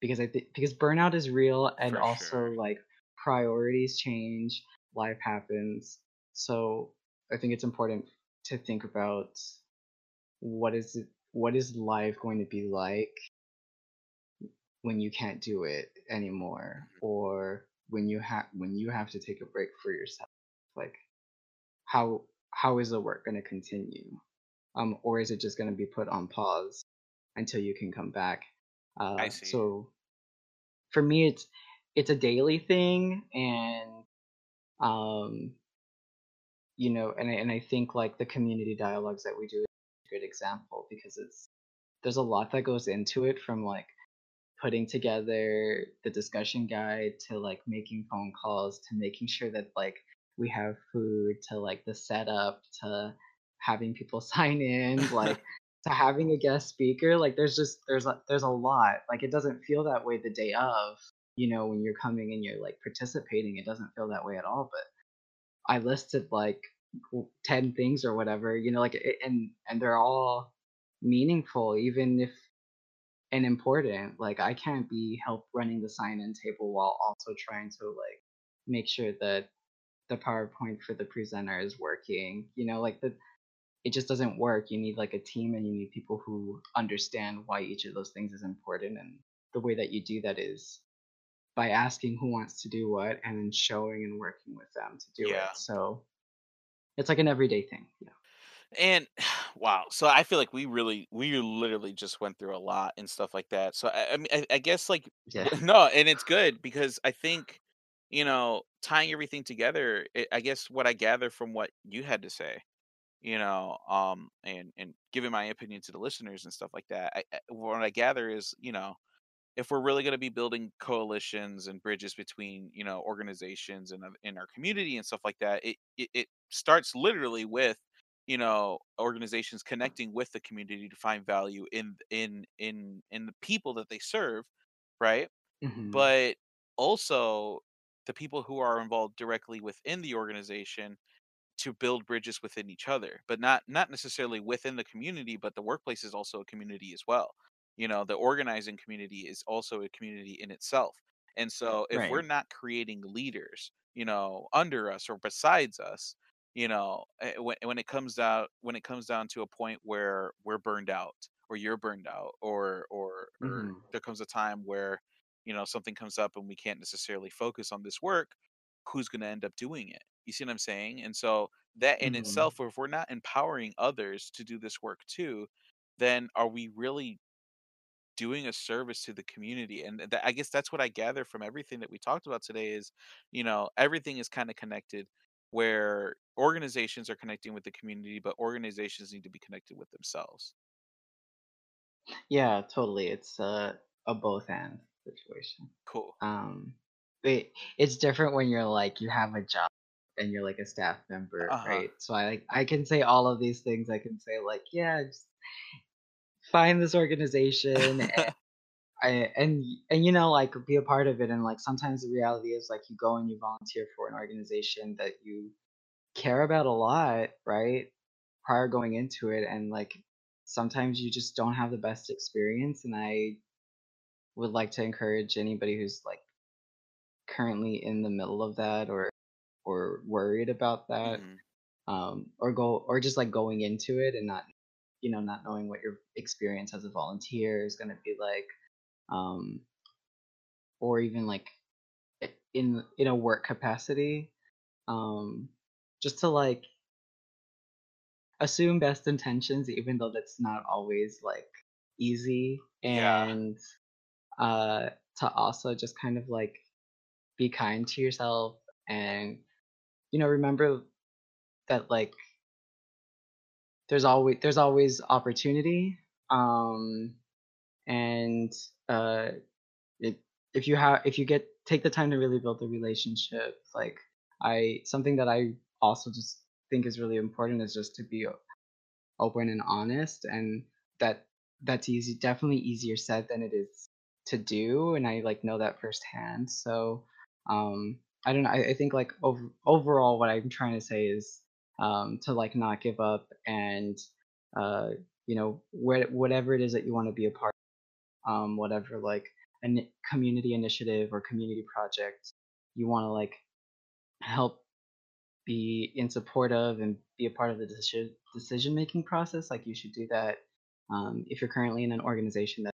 because I think because burnout is real and For also sure. like priorities change, life happens. So I think it's important to think about what is it what is life going to be like when you can't do it anymore Mhm. or when you have when you have to take a break for yourself like how how is the work going to continue um or is it just going to be put on pause until you can come back I uh see. so for me it's it's a daily thing and um you know and I, and I think like the community dialogues that we do good example because it's there's a lot that goes into it from like putting together the discussion guide to like making phone calls to making sure that like we have food to like the setup to having people sign in like to having a guest speaker like there's just there's a there's a lot. Like it doesn't feel that way the day of you know when you're coming and you're like participating it doesn't feel that way at all but i listed like 10 things or whatever you know like and and they're all meaningful even if and important. Like I can't be help running the sign in table while also trying to like make sure that the PowerPoint for the presenter is working. You know, like the it just doesn't work. You need like a team and you need people who understand why each of those things is important. And the way that you do that is by asking who wants to do what and then showing and working with them to do Yeah. it. So it's like an everyday thing. Yeah. And wow, so I feel like we really, we literally just went through a lot and stuff like that. So I, I mean, I, I guess like Yeah. no, and it's good because I think you know tying everything together. It, I guess what I gather from what you had to say, you know, um, and and giving my opinion to the listeners and stuff like that. I, I, what I gather is you know if we're really going to be building coalitions and bridges between you know organizations and in our community and stuff like that it, it it starts literally with you know organizations connecting with the community to find value in in in in the people that they serve right? Hmm but also the people who are involved directly within the organization to build bridges within each other but not not necessarily within the community but the workplace is also a community as well you know the organizing community is also a community in itself and so if we're not creating leaders you know under us or besides us you know eh, when, when it comes down when it comes down to a point where we're burned out or you're burned out or or or hmm there comes a time where you know something comes up and we can't necessarily focus on this work who's going to end up doing it? You see what i'm saying? And so that in hmm itself if we're not empowering others to do this work too then are we really doing a service to the community and that, i guess that's what i gather from everything that we talked about today is you know everything is kind of connected where organizations are connecting with the community but organizations need to be connected with themselves Yeah, totally. It's a a both and situation. cool Um, it, it's different when you're like you have a job and you're like a staff member, uh-huh right? So I like I can say all of these things. I can say like, yeah, just find this organization and I and and you know like be a part of it. And like sometimes the reality is like you go and you volunteer for an organization that you care about a lot, right? Prior going into it, and like sometimes you just don't have the best experience. And I would like to encourage anybody who's like currently in the middle of that or or worried about that hmm um or go or just like going into it and not you know not knowing what your experience as a volunteer is going to be like um or even like in in a work capacity um just to like assume best intentions even though that's not always like easy yeah. and uh to also just kind of like be kind to yourself and you know remember that like there's always there's always opportunity um and uh it, if you have if you get take the time to really build the relationship like i something that i also just think is really important is just to be open and honest and that that's easy definitely easier said than it is to do and i like know that firsthand so um i don't know i, I think like over, overall what i'm trying to say is um to like not give up and uh you know whatever it is that you want to be a part um whatever like a ni- community initiative or community project you want to like help be in support of and be a part of the decision decision making process like you should do that um, if you're currently in an organization that's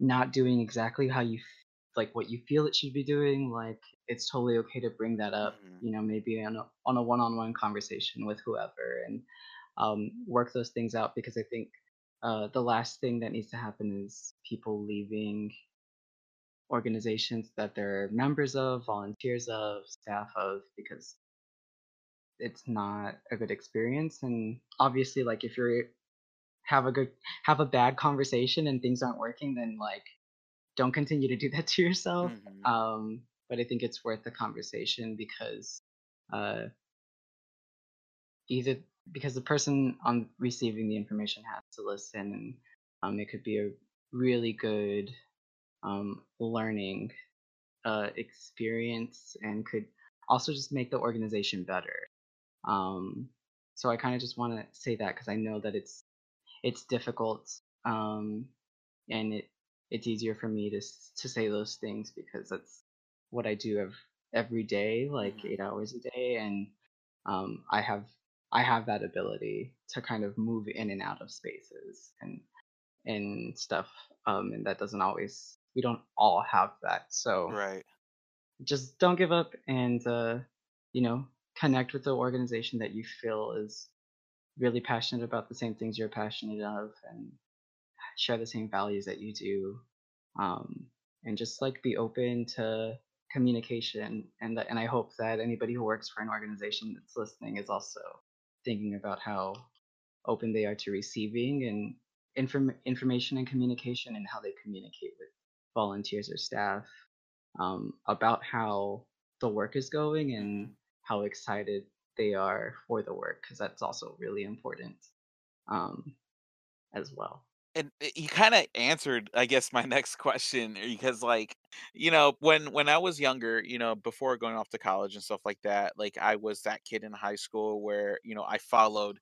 not doing exactly how you like what you feel it should be doing like it's totally okay to bring that up hmm you know maybe on a, on a one-on-one conversation with whoever and um, work those things out because i think uh, the last thing that needs to happen is people leaving organizations that they're members of, volunteers of, staff of, because it's not a good experience. And obviously, like if you're have a good have a bad conversation and things aren't working, then like don't continue to do that to yourself. hmm Um, but I think it's worth the conversation because uh, either because the person on receiving the information has to listen, and um, it could be a really good um, learning uh, experience and could also just make the organization better. Um, so I kind of just want to say that because I know that it's it's difficult um, and it it's easier for me to to say those things because that's what I do ev- every day, like hmm eight hours a day, and um, I have I have that ability to kind of move in and out of spaces and and stuff, um, and that doesn't always we don't all have that. So Right. just don't give up and uh, you know connect with the organization that you feel is really passionate about the same things you're passionate of and share the same values that you do um, and just like be open to communication and that, and I hope that anybody who works for an organization that's listening is also thinking about how open they are to receiving and inform- information and communication and how they communicate with volunteers or staff um, about how the work is going and how excited they are for the work because that's also really important um, as well. And uh, you kind of answered i guess my next question because like you know when when i was younger you know before going off to college and stuff like that like i was that kid in high school where you know i followed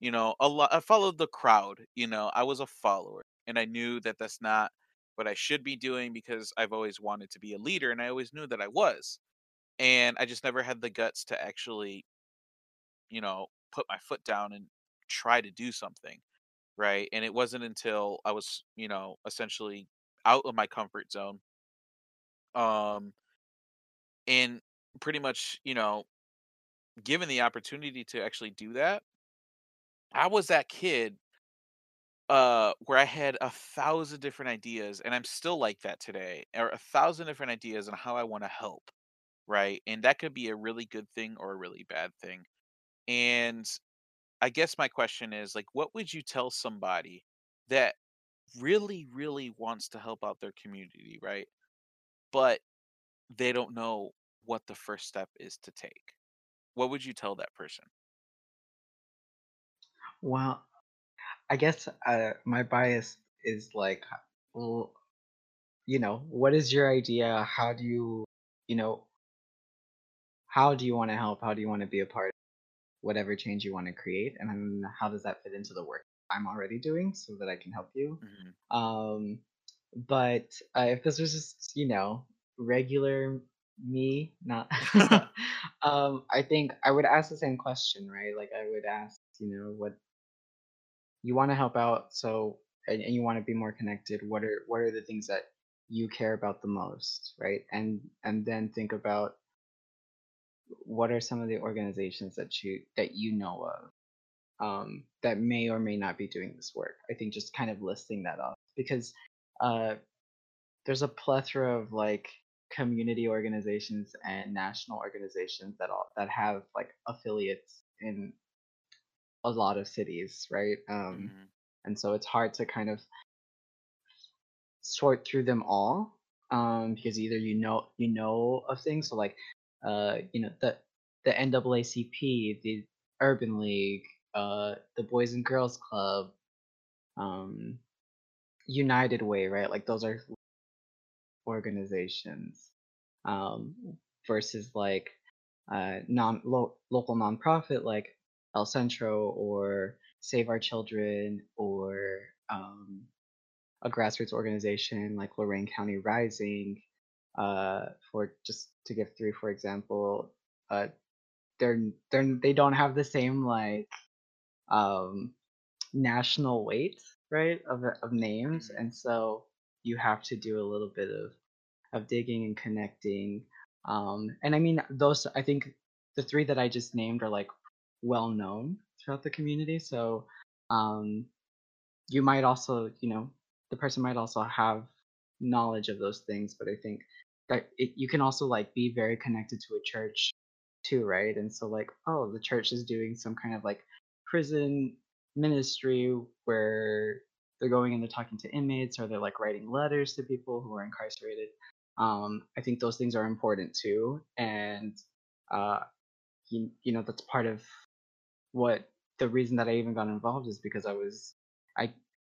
you know a lot i followed the crowd you know i was a follower and i knew that that's not what i should be doing because i've always wanted to be a leader and i always knew that i was and i just never had the guts to actually you know put my foot down and try to do something right? And it wasn't until I was, you know, essentially out of my comfort zone, um, and pretty much, you know, given the opportunity to actually do that, I was that kid uh where I had a thousand different ideas, and I'm still like that today, or a thousand different ideas on how I want to help, right? And that could be a really good thing or a really bad thing. And I guess my question is like, what would you tell somebody that really, really wants to help out their community, right? but they don't know what the first step is to take. What would you tell that person? Well, I guess uh, my bias is like, you know, what is your idea? How do you, you know, how do you want to help? How do you want to be a part whatever change you want to create? And then how does that fit into the work I'm already doing so that I can help you? Mhm. Um, but uh, if this was just, you know, regular me, not, um, I think I would ask the same question, right? Like I would ask, you know, what you want to help out, so and, and you want to be more connected. What are what are the things that you care about the most, right? And and then think about what are some of the organizations that you that you know of um, that may or may not be doing this work. I think just kind of listing that off because uh, there's a plethora of like community organizations and national organizations that all that have like affiliates in a lot of cities, right? Um, Mhm. and so it's hard to kind of sort through them all um, because either you know you know of things, so like uh, you know the the NAACP, the Urban League, uh, the Boys and Girls Club, um, United Way, right? Like those are organizations um, versus like uh, non lo- local nonprofit like El Centro or Save Our Children or um, a grassroots organization like Lorain County Rising. Uh, for just to give three, for example, uh, they're they're they don't have the same like um, national weight, right, of of names, Mhm. and so you have to do a little bit of of digging and connecting. Um, and I mean, those I think the three that I just named are like well known throughout the community. So um, you might also, you know, the person might also have knowledge of those things, but I think that it, you can also like be very connected to a church too, right? And so like, oh, the church is doing some kind of like prison ministry where they're going and they're talking to inmates or they're like writing letters to people who are incarcerated. Um, I think those things are important too, and uh, you, you know that's part of what the reason that I even got involved is because I was I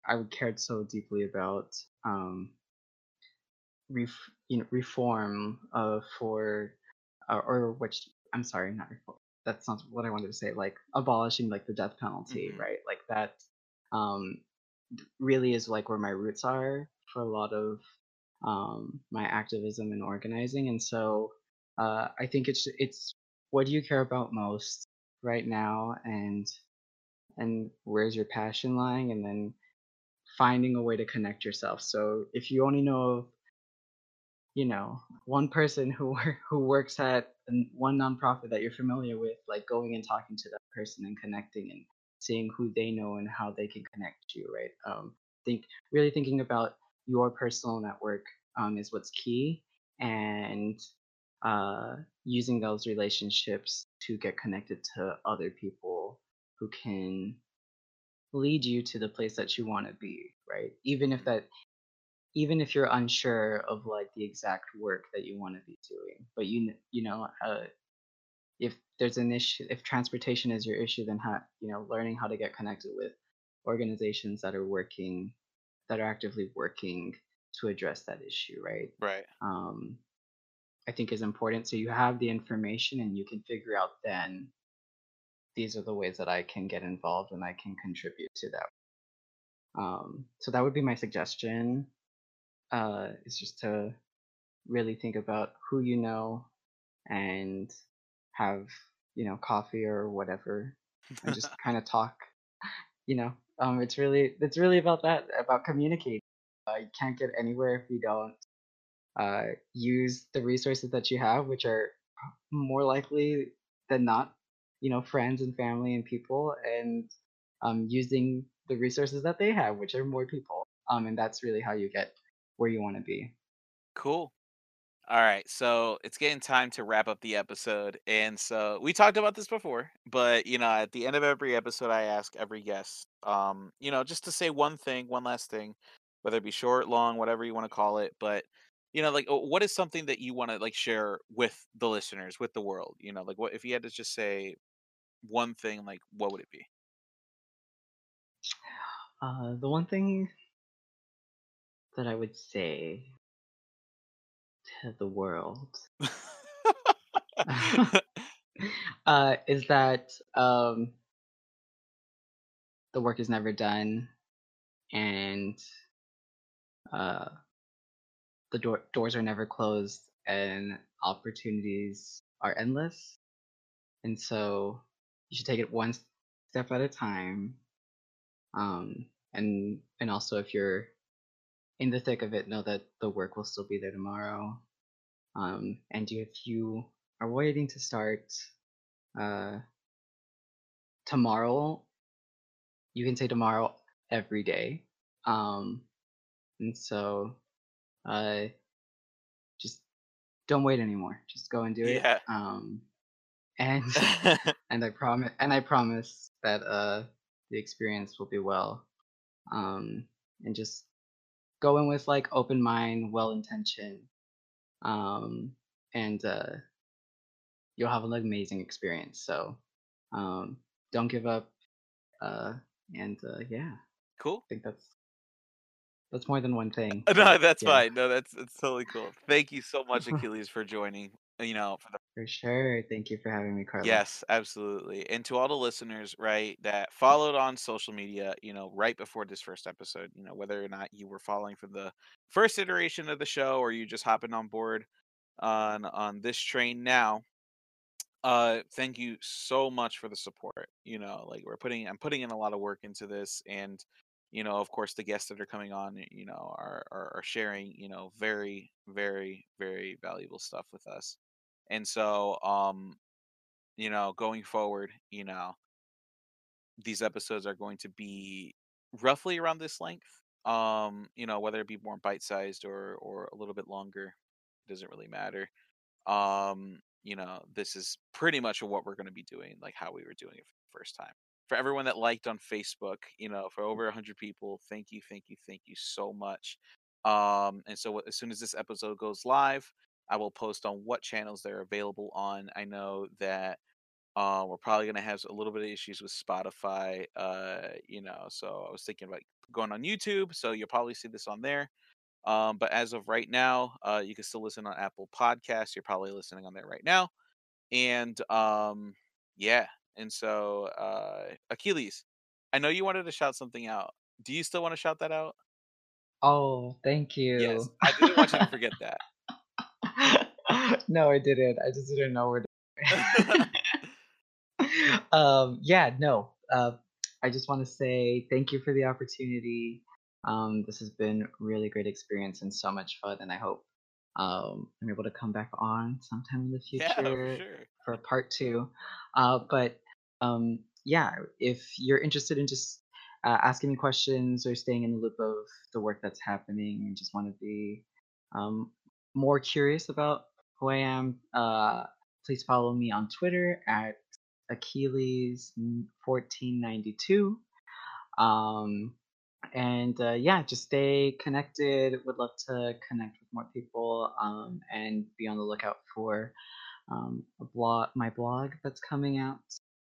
I cared so deeply about um, ref, you know reform uh, for uh, or which I'm sorry not reform that's not what I wanted to say like abolishing like the death penalty Mhm. right? Like that um, really is like where my roots are for a lot of um, my activism and organizing and so uh, I think it's it's what do you care about most right now? And and where's your passion lying? And then finding a way to connect yourself. So if you only know you know one person who who works at one nonprofit that you're familiar with like going and talking to that person and connecting and seeing who they know and how they can connect you right? Um think really thinking about your personal network um, is what's key and uh, using those relationships to get connected to other people who can lead you to the place that you want to be right? Even if that even if you're unsure of like the exact work that you want to be doing but you you know uh, if there's an issue if transportation is your issue then how you know learning how to get connected with organizations that are working that are actively working to address that issue right? Right. um, i think is important. So you have the information and you can figure out then these are the ways that i can get involved and i can contribute to that. Um, so that would be my suggestion uh, is just to really think about who you know and have you know coffee or whatever and just kind of talk you know um it's really it's really about that about communicating. Uh, you can't get anywhere if you don't uh use the resources that you have which are more likely than not you know friends and family and people and um using the resources that they have which are more people um and that's really how you get where you want to be Cool. All right, so it's getting time to wrap up the episode. And so we talked about this before, but you know, at the end of every episode I ask every guest um, you know, just to say one thing, one last thing, whether it be short, long, whatever you want to call it, but you know, like what is something that you want to like share with the listeners, with the world, you know, like what if you had to just say one thing, like what would it be? uh the one thing that i would say to the world uh, is that um, the work is never done and uh, the door- doors are never closed and opportunities are endless. And so you should take it one step at a time. Um, and and also if you're in the thick of it, know that the work will still be there tomorrow. Um, and if you are waiting to start uh, tomorrow, you can say tomorrow every day. Um, and so uh, just don't wait anymore. Just go and do it. yeah. Um, and and I promise and I promise that uh, the experience will be well. Um, and just go in with like open mind, well intention, um, and uh, you'll have an amazing experience. So um, don't give up. Uh, and uh, yeah, cool. I think that's that's more than one thing. No, that's yeah, fine. No, that's that's totally cool. Thank you so much, Achilles, for joining. You know, for the for sure. Thank you for having me, Carlos. Yes, absolutely. And to all the listeners, right, that followed on social media, you know, right before this first episode, you know, whether or not you were following from the first iteration of the show or you just hopping on board on on this train now, uh thank you so much for the support. You know, like we're putting I'm putting in a lot of work into this and you know, of course the guests that are coming on, you know, are are, are sharing, you know, very very very valuable stuff with us. And so um you know, going forward, you know, these episodes are going to be roughly around this length. Um, you know, whether it be more bite sized or or a little bit longer, it doesn't really matter. Um, you know, this is pretty much what we're going to be doing, like how we were doing it for the first time. For everyone that liked on Facebook, you know, for over 100 people, thank you, thank you, thank you so much. Um, and so as soon as this episode goes live, I will post on what channels they're available on. I know that uh, we're probably going to have a little bit of issues with Spotify, uh, you know, so I was thinking about going on YouTube, so you'll probably see this on there. Um, but as of right now, uh, you can still listen on Apple Podcasts. You're probably listening on there right now. And um, yeah, and so uh, Achilles, I know you wanted to shout something out. Do you still want to shout that out? Oh, thank you. Yes, I didn't want you to forget that. no, I didn't. I just didn't know where to. um, yeah, no. Uh, I just want to say thank you for the opportunity. Um, this has been really great experience and so much fun, and I hope um, I'm able to come back on sometime in the future yeah, for, sure. for part two. Uh, but um, yeah, if you're interested in just uh, asking me questions or staying in the loop of the work that's happening and just want to be um, more curious about who I am, uh, please follow me on Twitter at Achilles1492. Um, and uh, yeah, just stay connected. Would love to connect with more people um, and be on the lookout for um, a blog, my blog that's coming out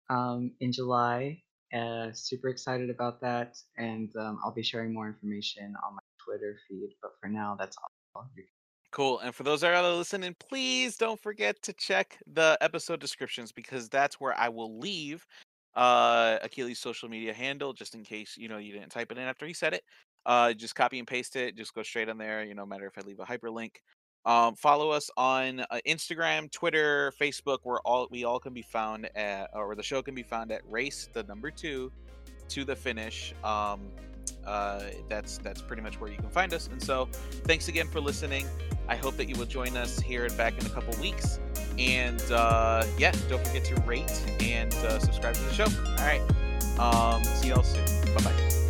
um, in July. Uh, super excited about that, and um, I'll be sharing more information on my Twitter feed. But for now, that's all. Cool. And for those that are listening, please don't forget to check the episode descriptions because that's where I will leave uh, Achilles' social media handle just in case you know you didn't type it in after he said it. Uh, just copy and paste it. Just go straight on there. You know, no matter if I leave a hyperlink. Um, follow us on uh, Instagram, Twitter, Facebook. We're all we all can be found at, or the show can be found at Race the number two to the finish. Um, uh, that's that's pretty much where you can find us. And so, thanks again for listening. I hope that you will join us here and back in a couple weeks. And uh, yeah, don't forget to rate and uh, subscribe to the show. All right. Um, see y'all soon. Bye bye.